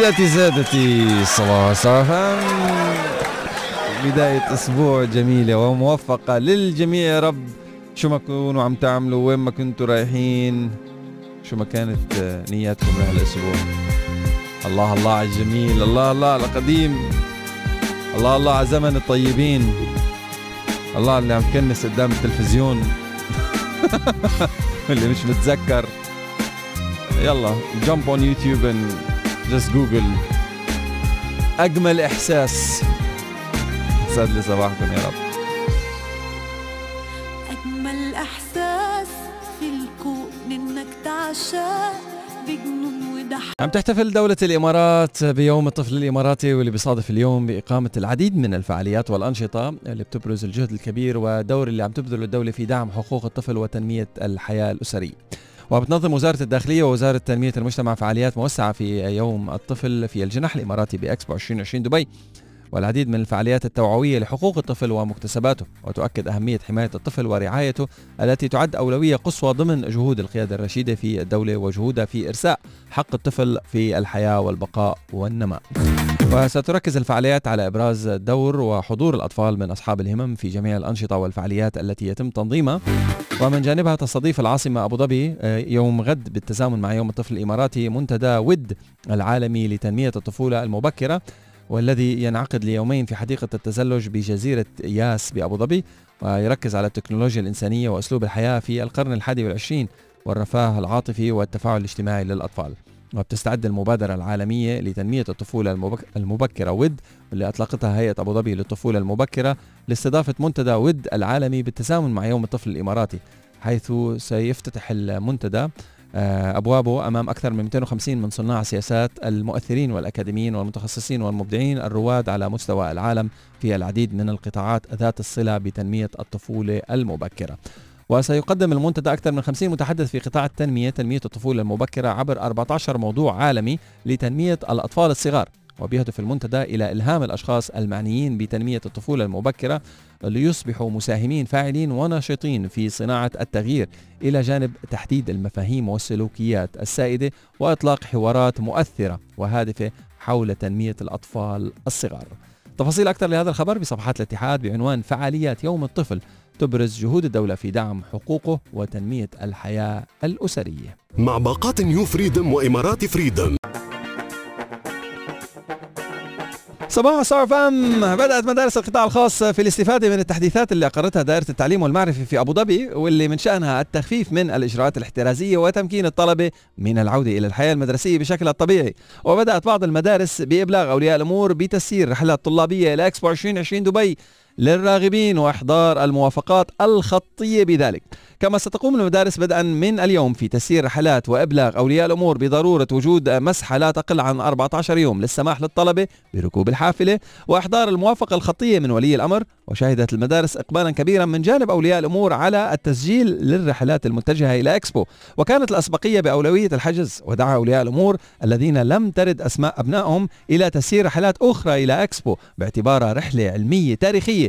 سيداتي سادتي صباح صباح بداية أسبوع جميلة وموفقة للجميع يا رب. شو ما كنتوا عم تعملوا وين ما كنتوا رايحين شو ما كانت نياتكم لهالأسبوع الله الله على الجميل. الله الله على القديم. الله الله على زمن الطيبين. الله اللي عم تكنس قدام التلفزيون. اللي مش متذكر. يلا جump on YouTube and just google أجمل إحساس. يسعد لي صباحكم يا رب. أجمل إحساس في الكون إنك تعشق بجنون وضحك عم تحتفل دولة الإمارات بيوم الطفل الإماراتي واللي بيصادف اليوم بإقامة العديد من الفعاليات والأنشطة اللي بتبرز الجهد الكبير والدور اللي عم تبذله الدولة في دعم حقوق الطفل وتنمية الحياة الأسرية. وبتنظم وزارة الداخلية ووزارة تنمية المجتمع فعاليات موسعة في يوم الطفل في الجناح الإماراتي بإكسبو 2020 دبي والعديد من الفعاليات التوعوية لحقوق الطفل ومكتسباته وتؤكد أهمية حماية الطفل ورعايته التي تعد أولوية قصوى ضمن جهود القيادة الرشيدة في الدولة وجهودها في إرساء حق الطفل في الحياة والبقاء والنماء وستركز الفعاليات على إبراز دور وحضور الأطفال من أصحاب الهمم في جميع الأنشطة والفعاليات التي يتم تنظيمها. ومن جانبها تستضيف العاصمة أبو ظبي آه، يوم غد بالتزامن مع يوم الطفل الإماراتي منتدى ود العالمي لتنمية الطفولة المبكرة والذي ينعقد ليومين في حديقة التزلج بجزيرة ياس بأبو ظبي ويركز على التكنولوجيا الإنسانية وأسلوب الحياة في القرن الحادي والعشرين والرفاه العاطفي والتفاعل الاجتماعي للأطفال. وبتستعد المبادرة العالمية لتنمية الطفولة المبك- المبكرة. ود واللي أطلقتها هيئة أبو ظبي للطفولة المبكرة لاستضافة منتدى ود العالمي بالتزامن مع يوم الطفل الإماراتي حيث سيفتتح المنتدى آه، أبوابه أمام أكثر من 250 من صناع السياسات المؤثرين والأكاديميين والمتخصصين والمبدعين الرواد على مستوى العالم في العديد من القطاعات ذات الصلة بتنمية الطفولة المبكرة. وسيقدم المنتدى أكثر من 50 متحدث في قطاع التنمية تنمية الطفولة المبكرة عبر 14 موضوع عالمي لتنمية الأطفال الصغار وبيهدف المنتدى إلى إلهام الأشخاص المعنيين بتنمية الطفولة المبكرة ليصبحوا مساهمين فاعلين ونشطين في صناعة التغيير. إلى جانب تحديد المفاهيم والسلوكيات السائدة وإطلاق حوارات مؤثرة وهادفة حول تنمية الأطفال الصغار. تفاصيل أكثر لهذا الخبر بصفحات الاتحاد بعنوان فعاليات يوم الطفل. تبرز جهود الدولة في دعم حقوقه وتنمية الحياة الأسرية. مع باقات نيو فريدم وإمارات فريدم. صباح صار فام بدأت مدارس القطاع الخاص في الاستفادة من التحديثات اللي أقرتها دائرة التعليم والمعرفة في أبو ظبي واللي من شأنها التخفيف من الإجراءات الاحترازية وتمكين الطلبة من العودة إلى الحياة المدرسية بشكلها الطبيعي وبدأت بعض المدارس بإبلاغ أولياء الأمور بتسيير رحلات طلابية إلى إكسبو 2020 دبي. للراغبين وإحضار الموافقات الخطية بذلك. كما ستقوم المدارس بدءا من اليوم في تسيير رحلات وإبلاغ أولياء الأمور بضرورة وجود مسحة لا تقل عن 14 يوم للسماح للطلبة بركوب الحافلة وإحضار الموافقة الخطية من ولي الأمر وشهدت المدارس اقبالا كبيرا من جانب أولياء الأمور على التسجيل للرحلات المتجهة إلى إكسبو. وكانت الأسبقية بأولوية الحجز ودعا أولياء الأمور الذين لم ترد أسماء أبنائهم إلى تسيير رحلات أخرى إلى إكسبو باعتبارها رحلة علمية تاريخية.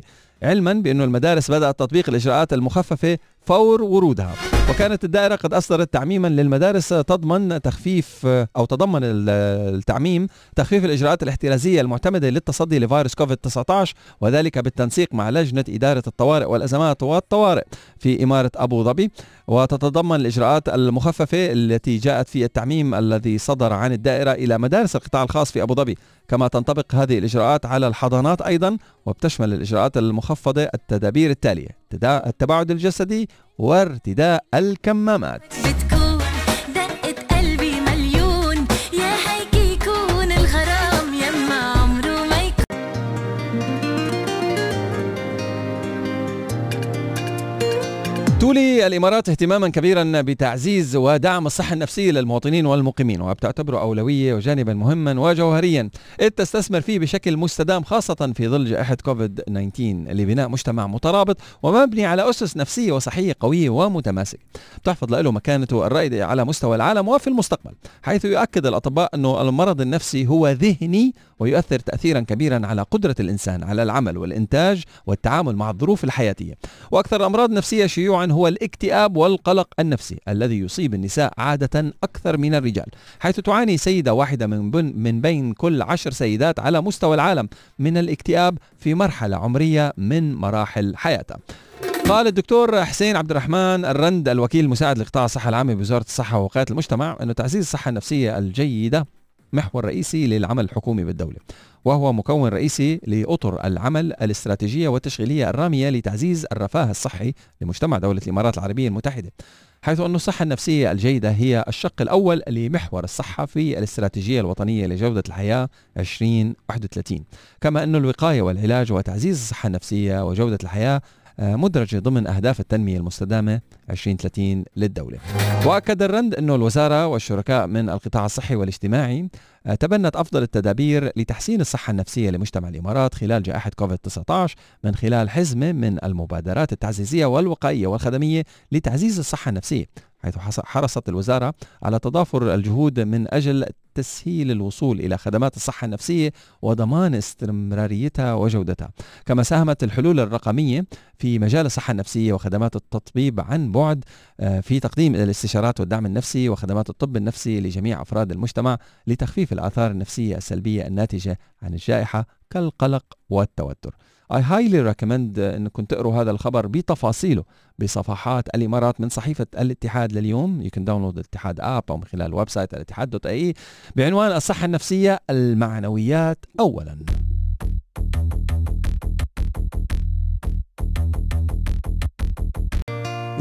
علما بأن المدارس بدأت تطبيق الإجراءات المخففة فور ورودها. وكانت الدائرة قد أصدرت تعميما للمدارس تضمن تخفيف أو تضمن التعميم تخفيف الإجراءات الاحترازية المعتمدة للتصدي لفيروس كوفيد 19 وذلك بالتنسيق مع لجنة إدارة الطوارئ والأزمات والطوارئ في إمارة أبو ظبي. وتتضمن الإجراءات المخففة التي جاءت في التعميم الذي صدر عن الدائرة إلى مدارس القطاع الخاص في أبو ظبي. كما تنطبق هذه الإجراءات على الحضانات أيضا وبتشمل الإجراءات المخفضة التدابير التالية. التباعد الجسدي وارتداء الكمامات. تولي الإمارات اهتماما كبيرا بتعزيز ودعم الصحة النفسية للمواطنين والمقيمين وبتعتبره أولوية وجانبا مهما وجوهريا إذ تستثمر فيه بشكل مستدام خاصة في ظل جائحة كوفيد 19 لبناء مجتمع مترابط ومبني على أسس نفسية وصحية قوية ومتماسكة. بتحفظ له مكانته الرائدة على مستوى العالم وفي المستقبل، حيث يؤكد الأطباء أنه المرض النفسي هو ذهني ويؤثر تأثيرا كبيرا على قدرة الإنسان على العمل والإنتاج والتعامل مع الظروف الحياتية. وأكثر الامراض النفسيه شيوعا هو الاكتئاب والقلق النفسي الذي يصيب النساء عادة أكثر من الرجال حيث تعاني سيدة واحدة من, من بين كل عشر سيدات على مستوى العالم من الاكتئاب في مرحلة عمرية من مراحل حياتها. قال الدكتور حسين عبد الرحمن الرند الوكيل المساعد لقطاع الصحة العامة بوزارة الصحة ووقاية المجتمع أنه تعزيز الصحة النفسية الجيدة محور رئيسي للعمل الحكومي بالدولة وهو مكون رئيسي لأطر العمل الاستراتيجية والتشغيلية الرامية لتعزيز الرفاه الصحي لمجتمع دولة الإمارات العربية المتحدة حيث أن الصحة النفسية الجيدة هي الشق الأول لمحور الصحة في الاستراتيجية الوطنية لجودة الحياة 2031 كما أن الوقاية والعلاج وتعزيز الصحة النفسية وجودة الحياة مدرجة ضمن أهداف التنمية المستدامة 2030 للدولة. وأكد الرند أنه الوزارة والشركاء من القطاع الصحي والاجتماعي آه، تبنت أفضل التدابير لتحسين الصحة النفسية لمجتمع الإمارات خلال جائحة كوفيد-19 من خلال حزمة من المبادرات التعزيزية والوقائية والخدمية لتعزيز الصحة النفسية حيث حرصت الوزارة على تضافر الجهود من أجل تسهيل الوصول إلى خدمات الصحة النفسية وضمان استمراريتها وجودتها. كما ساهمت الحلول الرقمية في مجال الصحة النفسية وخدمات التطبيب عن بعد آه، في تقديم الاستشارات والدعم النفسي وخدمات الطب النفسي لجميع أفراد المجتمع لتخفيف الآثار النفسية السلبية الناتجة عن الجائحة كالقلق والتوتر. I highly recommend أنكم تقروا هذا الخبر بتفاصيله بصفحات الإمارات من صحيفة الاتحاد لليوم. You can download الاتحاد app أو من خلال ال website الاتحاد dot ae بعنوان الصحة النفسية المعنويات اولا.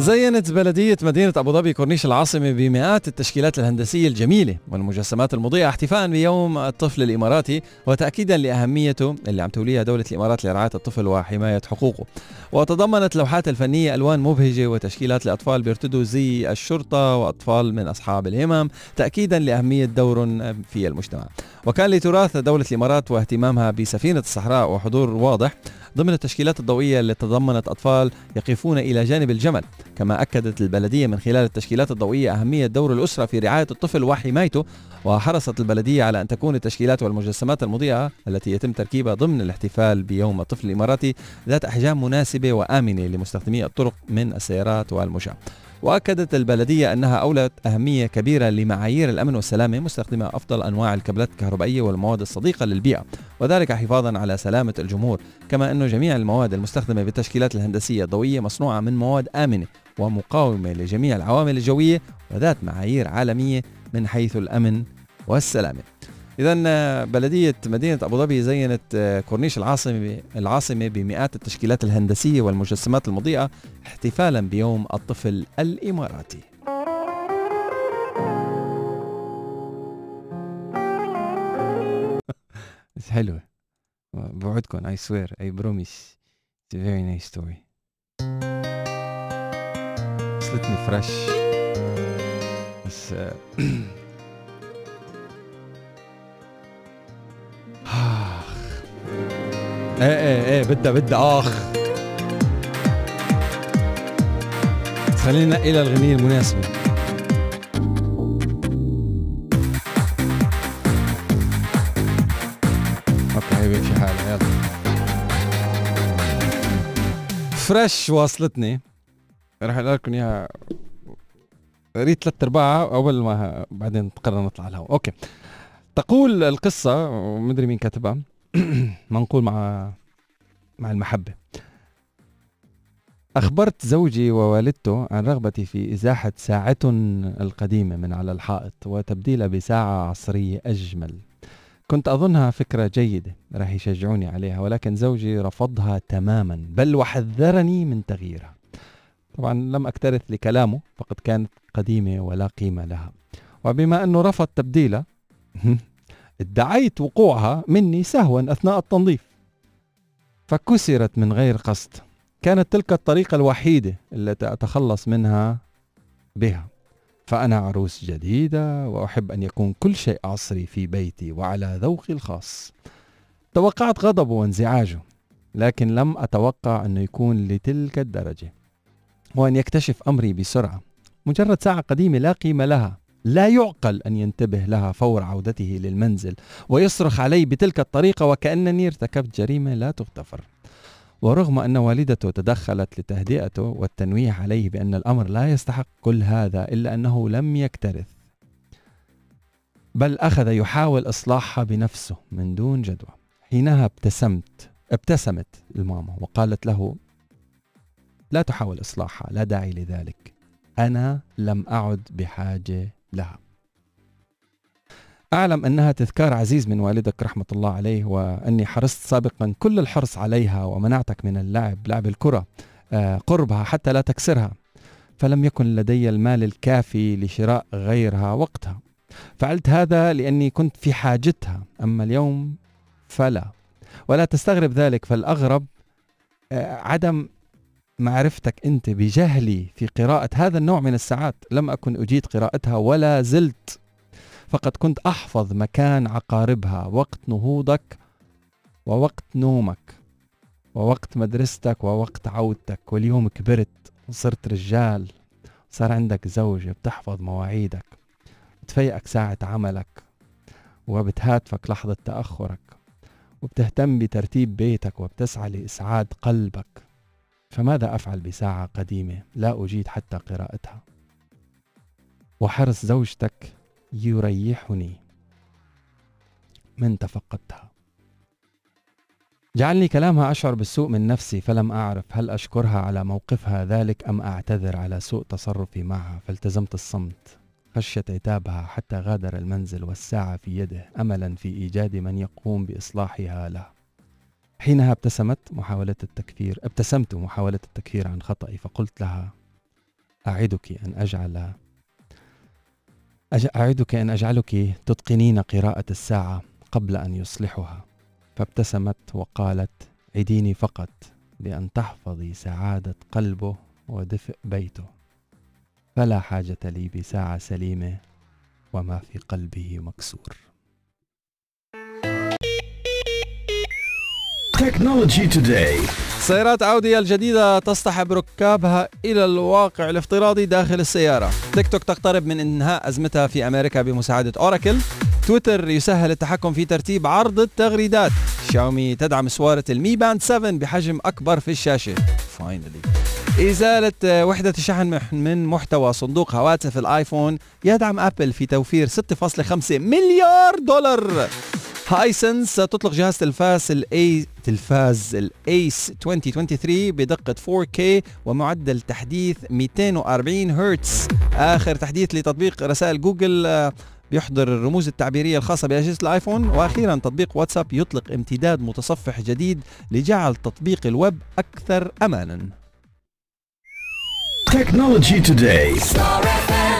زينت بلدية مدينة أبو ظبي كورنيش العاصمة بمئات التشكيلات الهندسية الجميلة والمجسمات المضيئة احتفاء بيوم الطفل الإماراتي وتأكيدا لأهميته اللي عم توليها دولة الإمارات لرعاية الطفل وحماية حقوقه. وتضمنت لوحات الفنية ألوان مبهجة وتشكيلات لأطفال بيرتدوا زي الشرطة وأطفال من أصحاب الهمم تأكيدا لأهمية دور في المجتمع. وكان لتراث دولة الإمارات واهتمامها بسفينة الصحراء وحضور واضح ضمن التشكيلات الضوئية اللي تضمنت أطفال يقفون إلى جانب الجمل. كما أكدت البلدية من خلال التشكيلات الضوئية أهمية دور الأسرة في رعاية الطفل وحمايته وحرصت البلدية على أن تكون التشكيلات والمجسمات المضيئة التي يتم تركيبها ضمن الاحتفال بيوم الطفل الإماراتي ذات أحجام مناسبة وآمنة لمستخدمي الطرق من السيارات والمشاة. وأكدت البلدية أنها أولت أهمية كبيرة لمعايير الأمن والسلامه مستخدمة أفضل أنواع الكابلات الكهربائية والمواد الصديقة للبيئة وذلك حفاظا على سلامة الجمهور كما انه جميع المواد المستخدمة بالتشكيلات الهندسية الضوئية مصنوعة من مواد آمنة ومقاومة لجميع العوامل الجوية وذات معايير عالمية من حيث الأمن والسلامة. اذا بلدية مدينة أبو ظبي زينت آه، كورنيش العاصمة العاصمة بمئات التشكيلات الهندسية والمجسمات المضيئة احتفالا بيوم الطفل الإماراتي. حلوة بوعدكم I swear I promise It's a very nice story. وصلتني fresh بس إيه إيه إيه بدها بدها آخ. خلينا ننقي لها الغنية المناسبة. okay هي بيمشي حالها يلا. fresh واصلتني. رح أقول لكم إياها. قريت ثلاث أرباعها أول ما بعدين قررنا نطلع على الهواء. okay. تقول القصة مدري مين كتبها منقول مع مع المحبة. أخبرت زوجي ووالدته عن رغبتي في إزاحة ساعتهم القديمة من على الحائط وتبديلها بساعة عصرية أجمل. كنت أظنها فكرة جيدة راح يشجعوني عليها ولكن زوجي رفضها تماما بل وحذرني من تغييرها. طبعا لم أكترث لكلامه فقد كانت قديمة ولا قيمة لها. وبما أنه رفض تبديلها ادعيت وقوعها مني سهوا أثناء التنظيف. فكسرت من غير قصد. كانت تلك الطريقة الوحيدة التي أتخلص منها بها. فأنا عروس جديدة وأحب أن يكون كل شيء عصري في بيتي وعلى ذوقي الخاص. توقعت غضبه وانزعاجه لكن لم أتوقع أنه يكون لتلك الدرجة. وأن يكتشف أمري بسرعة. مجرد ساعة قديمة لا قيمة لها. لا يعقل أن ينتبه لها فور عودته للمنزل ويصرخ علي بتلك الطريقة وكأنني ارتكبت جريمة لا تغتفر. ورغم أن والدته تدخلت لتهدئته والتنويه عليه بأن الأمر لا يستحق كل هذا إلا أنه لم يكترث بل أخذ يحاول إصلاحها بنفسه من دون جدوى. حينها ابتسمت ابتسمت الماما وقالت له لا تحاول إصلاحها لا داعي لذلك. أنا لم أعد بحاجة لها. أعلم أنها تذكار عزيز من والدك رحمة الله عليه وأني حرصت سابقا كل الحرص عليها ومنعتك من اللعب لعب الكرة آه، قربها حتى لا تكسرها. فلم يكن لدي المال الكافي لشراء غيرها وقتها. فعلت هذا لأني كنت في حاجتها أما اليوم فلا. ولا تستغرب ذلك فالأغرب آه، عدم معرفتك أنت بجهلي في قراءة هذا النوع من الساعات. لم أكن أجيد قراءتها ولا زلت. فقد كنت أحفظ مكان عقاربها وقت نهوضك ووقت نومك ووقت مدرستك ووقت عودتك. واليوم كبرت وصرت رجال. صار عندك زوجة بتحفظ مواعيدك بتفيقك ساعة عملك وبتهاتفك لحظة تأخرك وبتهتم بترتيب بيتك وبتسعى لإسعاد قلبك. فماذا أفعل بساعة قديمة لا أجيد حتى قراءتها؟ وحرص زوجتك يريحني من تفقدتها. جعلني كلامها أشعر بالسوء من نفسي فلم أعرف هل أشكرها على موقفها ذلك أم أعتذر على سوء تصرفي معها. فالتزمت الصمت خشية عتابها حتى غادر المنزل والساعة في يده أملا في إيجاد من يقوم بإصلاحها له. حينها ابتسمت محاولة التكفير ابتسمت محاولة التكفير عن خطئي فقلت لها أعدك أن أجعل أعدك أن أجعلك تتقنين قراءة الساعة قبل أن يصلحها. فابتسمت وقالت عديني فقط لأن تحفظي سعادة قلبه ودفء بيته. فلا حاجة لي بساعة سليمة وما في قلبه مكسور. Technology Today. سيارات أودي الجديدة تصطحب ركابها إلى الواقع الافتراضي داخل السيارة. تيك توك تقترب من إنهاء أزمتها في أمريكا بمساعدة أوراكل. تويتر يسهل التحكم في ترتيب عرض التغريدات. شاومي تدعم سوارة ال Mi Band 7 بحجم أكبر في الشاشة. finally إزالة وحدة الشحن من محتوى صندوق هواتف الآيفون يدعم أبل في توفير 6.5 مليار دولار. هايسنس تطلق جهاز تلفاز الاي تلفاز ال Ace 2023 بدقة 4K ومعدل تحديث 240 هرتز. آخر تحديث لتطبيق رسائل جوجل آه، بيحضر الرموز التعبيرية الخاصة بأجهزة الآيفون. وأخيرا تطبيق واتساب يطلق امتداد متصفح جديد لجعل تطبيق الويب أكثر أمانا. Technology Today. Star FM